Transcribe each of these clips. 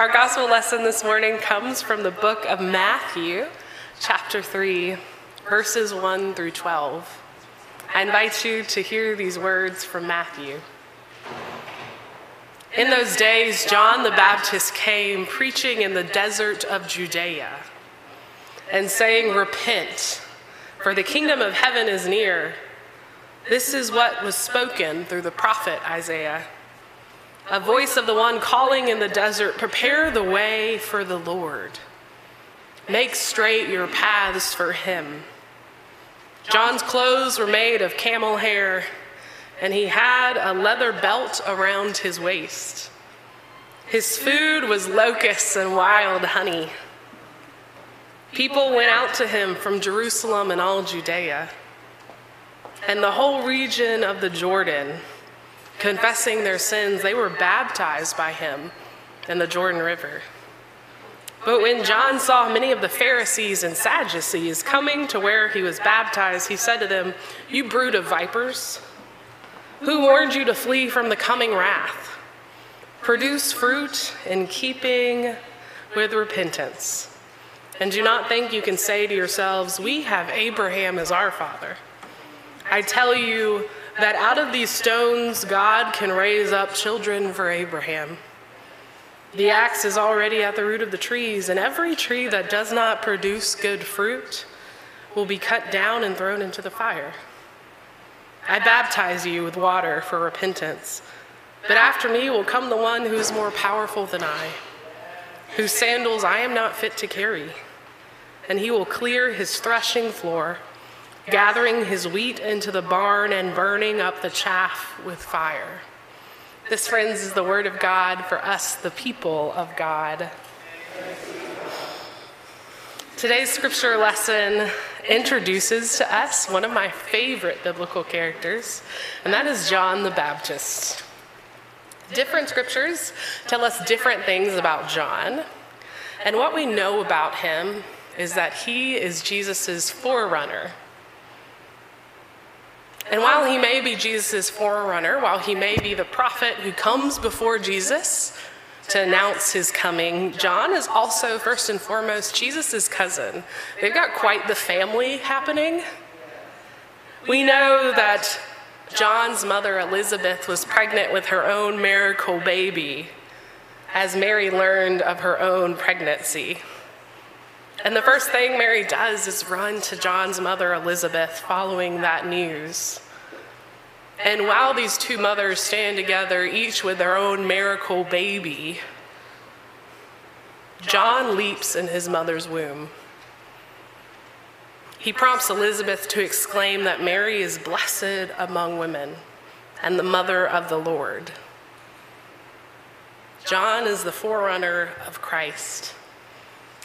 Our gospel lesson this morning comes from the book of Matthew, chapter 3, verses 1 through 12. I invite you to hear these words from Matthew. In those days, John the Baptist came preaching in the desert of Judea and saying, Repent, for the kingdom of heaven is near. This is what was spoken through the prophet Isaiah a voice of the one calling in the desert, prepare the way for the Lord. Make straight your paths for him. John's clothes were made of camel hair, and he had a leather belt around his waist. His food was locusts and wild honey. People went out to him from Jerusalem and all Judea, and the whole region of the Jordan confessing their sins, they were baptized by him in the Jordan River. But when John saw many of the Pharisees and Sadducees coming to where he was baptized, he said to them, You brood of vipers, who warned you to flee from the coming wrath? Produce fruit in keeping with repentance. And do not think you can say to yourselves, We have Abraham as our father. I tell you, that out of these stones, God can raise up children for Abraham. The axe is already at the root of the trees, and every tree that does not produce good fruit will be cut down and thrown into the fire. I baptize you with water for repentance, but after me will come the one who is more powerful than I, whose sandals I am not fit to carry, and he will clear his threshing floor gathering his wheat into the barn and burning up the chaff with fire. This, friends, is the word of God for us, the people of God. Today's scripture lesson introduces to us one of my favorite biblical characters, and that is John the Baptist. Different scriptures tell us different things about John, and what we know about him is that he is Jesus' forerunner. And while he may be Jesus' forerunner, while he may be the prophet who comes before Jesus to announce his coming, John is also, first and foremost, Jesus' cousin. They've got quite the family happening. We know that John's mother, Elizabeth, was pregnant with her own miracle baby as Mary learned of her own pregnancy. And the first thing Mary does is run to John's mother, Elizabeth, following that news. And while these two mothers stand together, each with their own miracle baby, John leaps in his mother's womb. He prompts Elizabeth to exclaim that Mary is blessed among women and the mother of the Lord. John is the forerunner of Christ.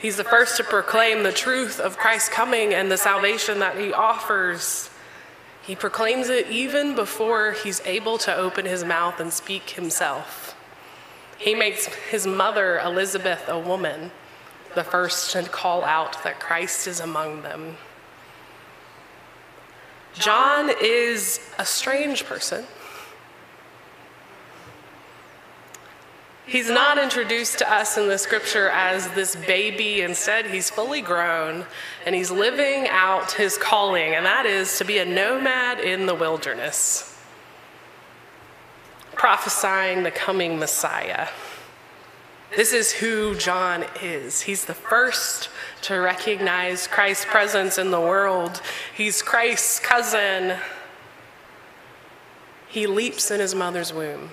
He's the first to proclaim the truth of Christ's coming and the salvation that he offers. He proclaims it even before he's able to open his mouth and speak himself. He makes his mother, Elizabeth, a woman, the first to call out that Christ is among them. John is a strange person. He's not introduced to us in the scripture as this baby. Instead, he's fully grown and he's living out his calling, and that is to be a nomad in the wilderness, prophesying the coming Messiah. This is who John is. He's the first to recognize Christ's presence in the world. He's Christ's cousin. He leaps in his mother's womb.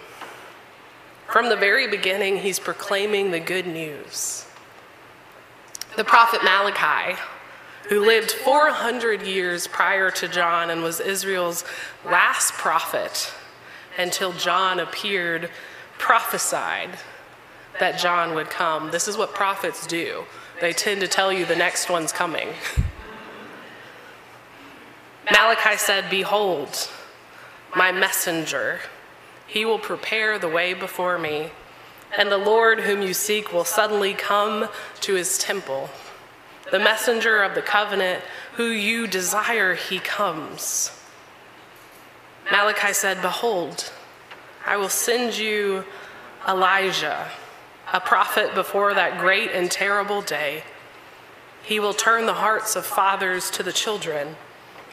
From the very beginning, he's proclaiming the good news. The prophet Malachi, who lived 400 years prior to John and was Israel's last prophet until John appeared, prophesied that John would come. This is what prophets do. They tend to tell you the next one's coming. Malachi said, Behold, my messenger he will prepare the way before me, and the Lord whom you seek will suddenly come to his temple. The messenger of the covenant who you desire, he comes. Malachi said, Behold, I will send you Elijah a prophet before that great and terrible day. He will turn the hearts of fathers to the children,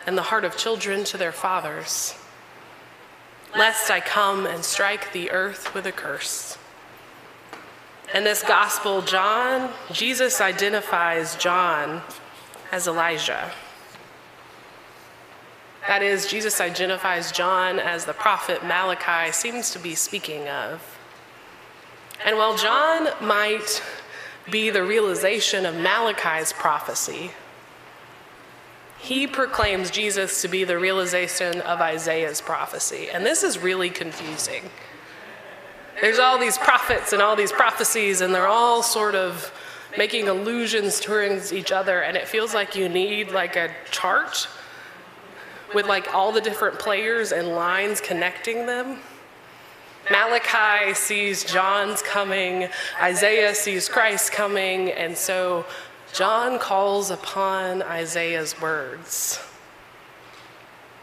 and the heart of children to their fathers, lest I come and strike the earth with a curse. In this gospel, John, Jesus identifies John as Elijah. That is, Jesus identifies John as the prophet Malachi seems to be speaking of. And while John might be the realization of Malachi's prophecy, he proclaims Jesus to be the realization of Isaiah's prophecy. And this is really confusing. There's all these prophets and all these prophecies, and they're all sort of making allusions towards each other, and it feels like you need like a chart with like all the different players and lines connecting them. Malachi sees John's coming, Isaiah sees Christ coming, and so John calls upon Isaiah's words.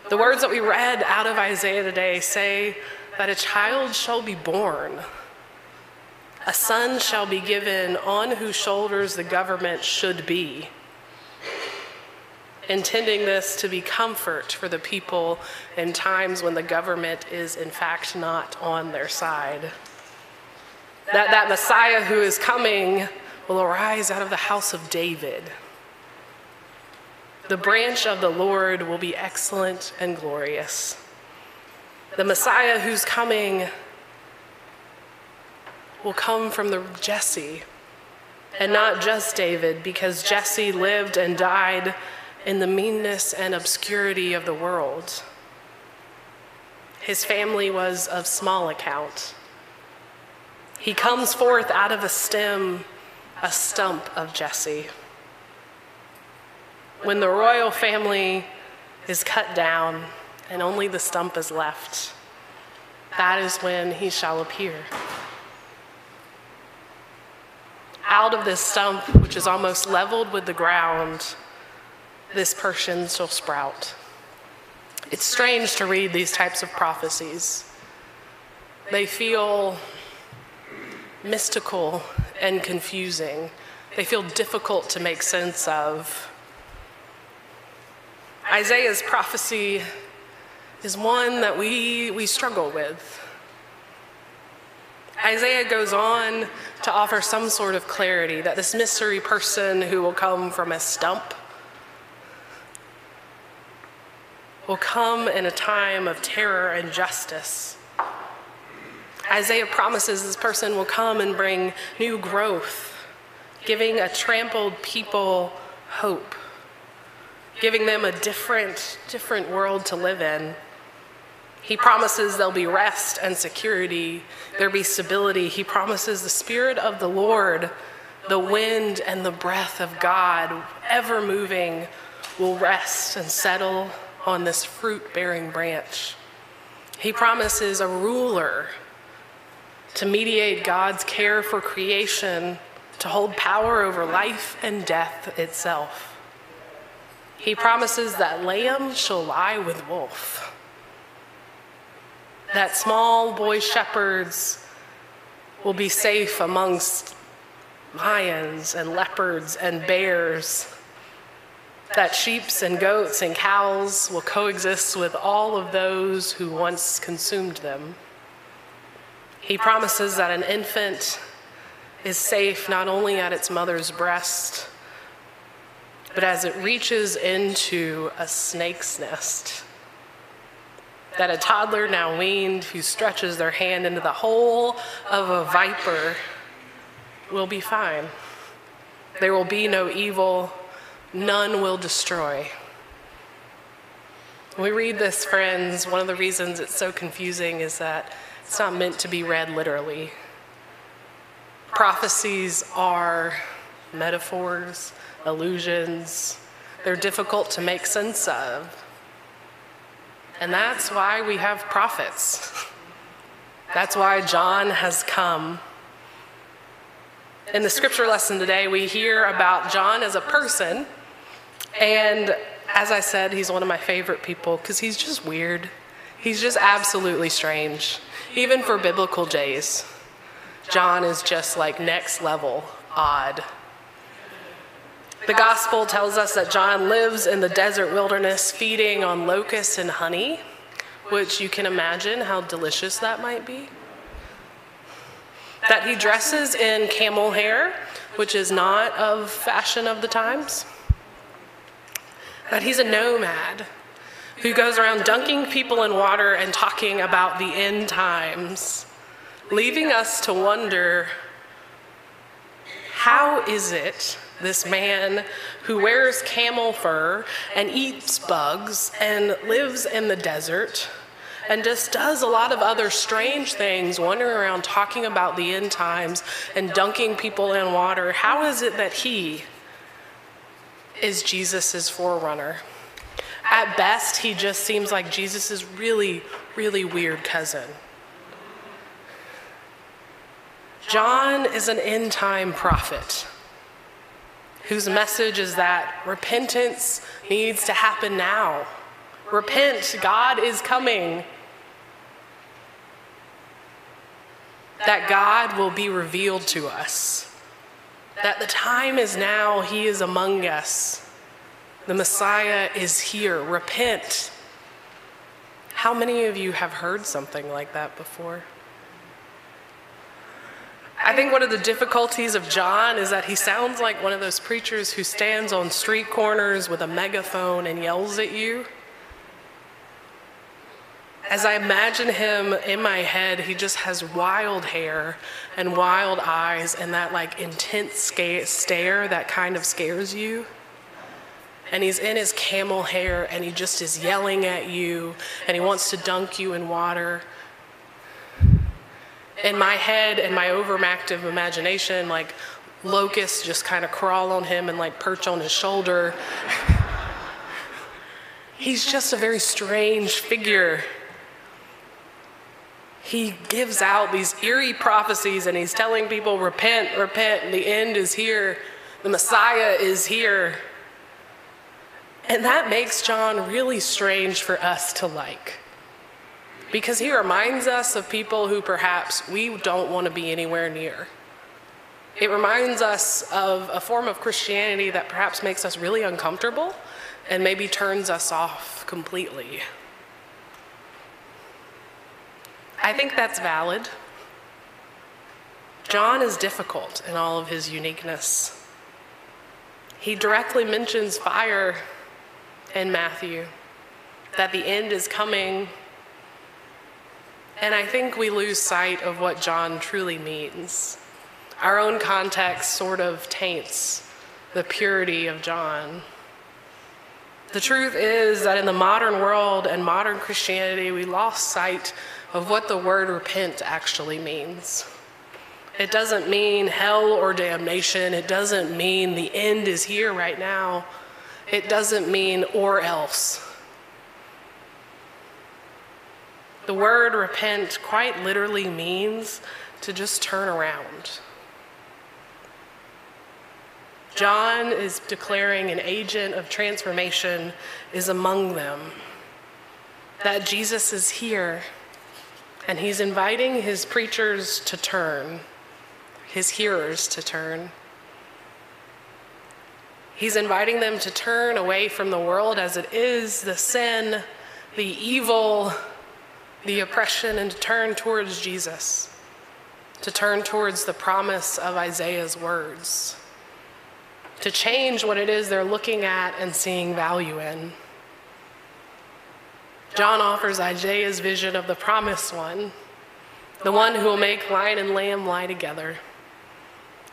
The words that we read out of Isaiah today say that a child shall be born, a son shall be given on whose shoulders the government should be intending this to be comfort for the people in times when the government is, in fact, not on their side. That, that Messiah who is coming will arise out of the house of David. The branch of the Lord will be excellent and glorious. The Messiah who's coming will come from the Jesse and not just David because Jesse lived and died in the meanness and obscurity of the world. His family was of small account. He comes forth out of a stem, a stump of Jesse. When the royal family is cut down and only the stump is left, that is when he shall appear. Out of this stump, which is almost leveled with the ground, this person shall sprout. It's strange to read these types of prophecies. They feel mystical and confusing. They feel difficult to make sense of. Isaiah's prophecy is one that we, we struggle with. Isaiah goes on to offer some sort of clarity that this mystery person who will come from a stump will come in a time of terror and justice. Isaiah promises this person will come and bring new growth, giving a trampled people hope, giving them a different, different world to live in. He promises there'll be rest and security, there'll be stability. He promises the Spirit of the Lord, the wind and the breath of God, ever moving, will rest and settle on this fruit bearing branch. He promises a ruler to mediate God's care for creation, to hold power over life and death itself. He promises that lamb shall lie with wolf, that small boy shepherds will be safe amongst lions and leopards and bears that sheep and goats and cows will coexist with all of those who once consumed them. He promises that an infant is safe not only at its mother's breast, but as it reaches into a snake's nest. That a toddler now weaned who stretches their hand into the hole of a viper will be fine. There will be no evil none will destroy. We read this, friends, one of the reasons it's so confusing is that it's not meant to be read literally. Prophecies are metaphors, illusions, they're difficult to make sense of. And that's why we have prophets. That's why John has come in the scripture lesson today, we hear about John as a person and as I said, he's one of my favorite people because he's just weird. He's just absolutely strange, even for biblical days. John is just like next level odd. The gospel tells us that John lives in the desert wilderness feeding on locusts and honey, which you can imagine how delicious that might be. That he dresses in camel hair, which is not of fashion of the times. That he's a nomad who goes around dunking people in water and talking about the end times, leaving us to wonder how is it this man who wears camel fur and eats bugs and lives in the desert and just does a lot of other strange things, wandering around talking about the end times and dunking people in water. How is it that he is Jesus' forerunner? At best, he just seems like Jesus' really, really weird cousin. John is an end time prophet whose message is that repentance needs to happen now. Repent, God is coming. That God will be revealed to us. That the time is now, He is among us. The Messiah is here. Repent. How many of you have heard something like that before? I think one of the difficulties of John is that he sounds like one of those preachers who stands on street corners with a megaphone and yells at you. As I imagine him in my head, he just has wild hair and wild eyes and that like intense stare that kind of scares you. And he's in his camel hair and he just is yelling at you and he wants to dunk you in water in my head and my overactive imagination, like locusts just kind of crawl on him and like perch on his shoulder. He's just a very strange figure. He gives out these eerie prophecies and he's telling people, repent, repent, the end is here, the Messiah is here. And that makes John really strange for us to like because he reminds us of people who perhaps we don't want to be anywhere near. It reminds us of a form of Christianity that perhaps makes us really uncomfortable and maybe turns us off completely. I think that's valid. John is difficult in all of his uniqueness. He directly mentions fire in Matthew, that the end is coming and I think we lose sight of what John truly means. Our own context sort of taints the purity of John. The truth is that in the modern world and modern Christianity, we lost sight of what the word repent actually means. It doesn't mean hell or damnation. It doesn't mean the end is here right now. It doesn't mean or else. The word repent quite literally means to just turn around. John is declaring an agent of transformation is among them, that Jesus is here, and he's inviting his preachers to turn, his hearers to turn. He's inviting them to turn away from the world as it is, the sin, the evil, the oppression and to turn towards Jesus, to turn towards the promise of Isaiah's words, to change what it is they're looking at and seeing value in. John offers Isaiah's vision of the promised one, the one who will make lion and lamb lie together,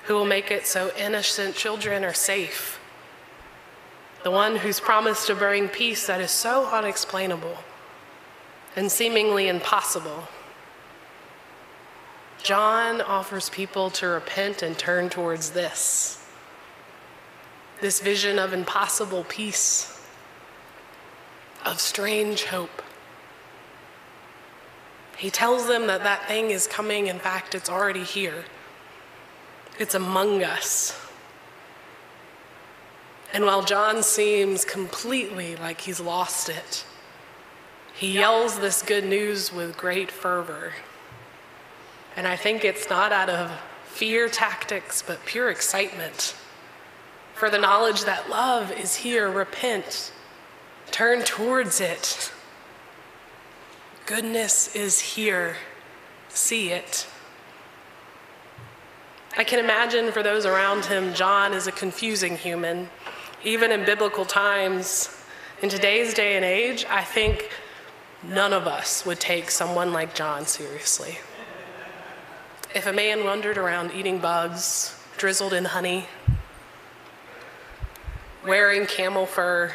who will make it so innocent children are safe, the one who's promised to bring peace that is so unexplainable and seemingly impossible. John offers people to repent and turn towards this this vision of impossible peace, of strange hope. He tells them that that thing is coming. In fact, it's already here, it's among us. And while John seems completely like he's lost it, he yells this good news with great fervor. And I think it's not out of fear tactics, but pure excitement for the knowledge that love is here. Repent, turn towards it. Goodness is here. See it. I can imagine for those around him, John is a confusing human. Even in biblical times, in today's day and age, I think none of us would take someone like John seriously. If a man wandered around eating bugs, drizzled in honey, wearing camel fur,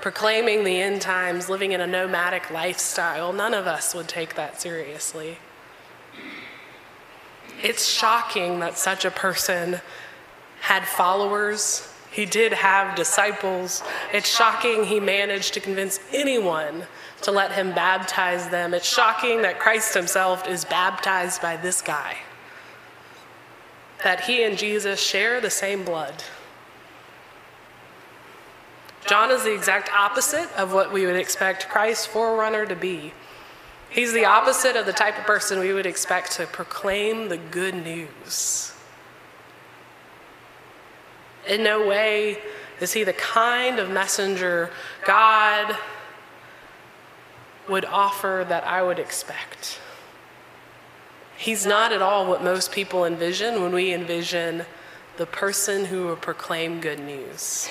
proclaiming the end times, living in a nomadic lifestyle, none of us would take that seriously. It's shocking that such a person had followers. He did have disciples. It's shocking he managed to convince anyone to let him baptize them. It's shocking that Christ himself is baptized by this guy. That he and Jesus share the same blood. John is the exact opposite of what we would expect Christ's forerunner to be. He's the opposite of the type of person we would expect to proclaim the good news. In no way is he the kind of messenger God would offer that I would expect. He's not at all what most people envision when we envision the person who will proclaim good news.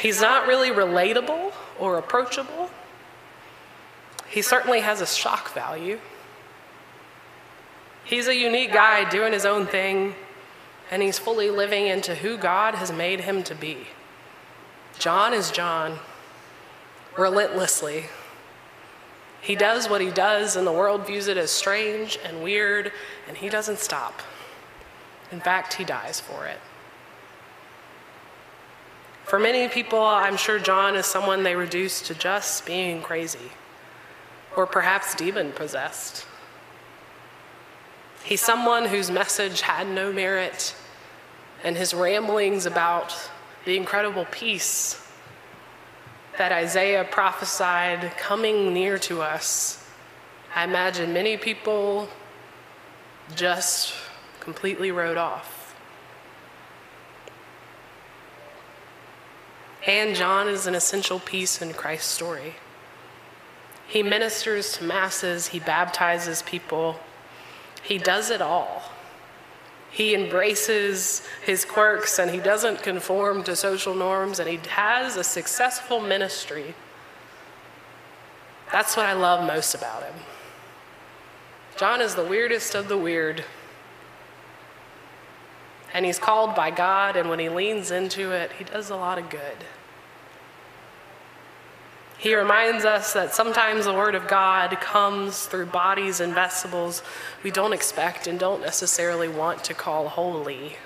He's not really relatable or approachable. He certainly has a shock value. He's a unique guy doing his own thing, and he's fully living into who God has made him to be. John is John, relentlessly. He does what he does, and the world views it as strange and weird, and he doesn't stop. In fact, he dies for it. For many people, I'm sure John is someone they reduce to just being crazy or perhaps demon possessed. He's someone whose message had no merit, and his ramblings about the incredible peace that Isaiah prophesied coming near to us, I imagine many people just completely wrote off. And John is an essential piece in Christ's story. He ministers to masses, he baptizes people, he does it all. He embraces his quirks and he doesn't conform to social norms and he has a successful ministry. That's what I love most about him. John is the weirdest of the weird. And he's called by God, and when he leans into it, he does a lot of good. He reminds us that sometimes the Word of God comes through bodies and vegetables we don't expect and don't necessarily want to call holy.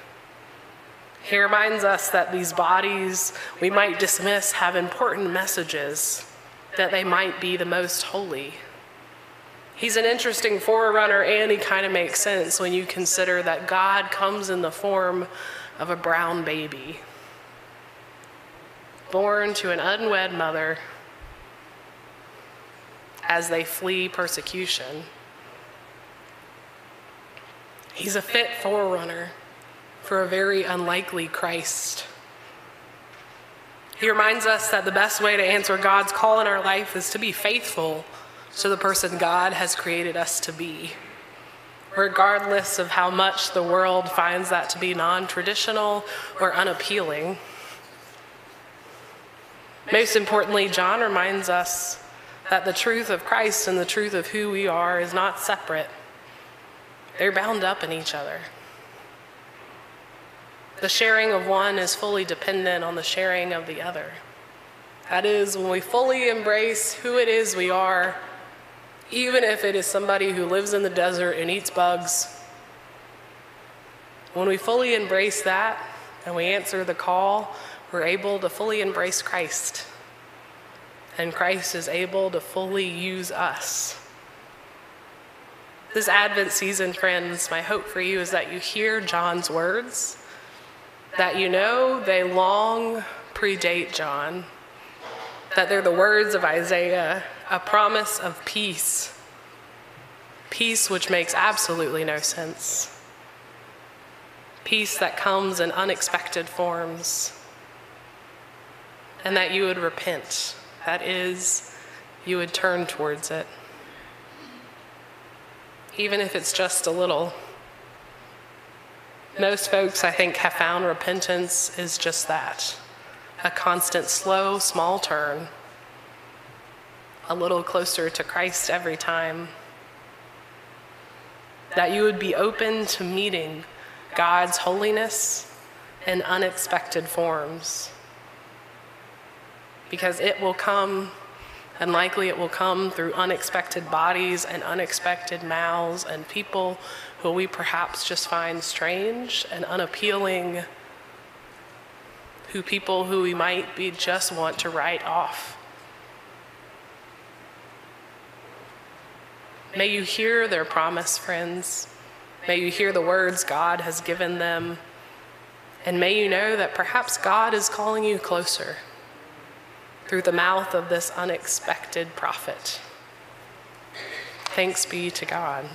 He reminds us that these bodies we might dismiss have important messages, that they might be the most holy. He's an interesting forerunner, and he kind of makes sense when you consider that God comes in the form of a brown baby, born to an unwed mother as they flee persecution. He's a fit forerunner for a very unlikely Christ. He reminds us that the best way to answer God's call in our life is to be faithful to the person God has created us to be, regardless of how much the world finds that to be non traditional or unappealing. Most importantly, John reminds us that the truth of Christ and the truth of who we are is not separate, they're bound up in each other. The sharing of one is fully dependent on the sharing of the other. That is, when we fully embrace who it is we are, even if it is somebody who lives in the desert and eats bugs, when we fully embrace that and we answer the call, we're able to fully embrace Christ and Christ is able to fully use us. This Advent season, friends, my hope for you is that you hear John's words, that you know they long predate John, that they're the words of Isaiah, a promise of peace, peace which makes absolutely no sense, peace that comes in unexpected forms, and that you would repent. That is, you would turn towards it. Even if it's just a little. Most folks, I think, have found repentance is just that a constant, slow, small turn, a little closer to Christ every time. That you would be open to meeting God's holiness in unexpected forms. Because it will come, and likely it will come through unexpected bodies and unexpected mouths and people who we perhaps just find strange and unappealing who people who we might be just want to write off. May you hear their promise, friends. May you hear the words God has given them. And may you know that perhaps God is calling you closer through the mouth of this unexpected prophet. Thanks be to God.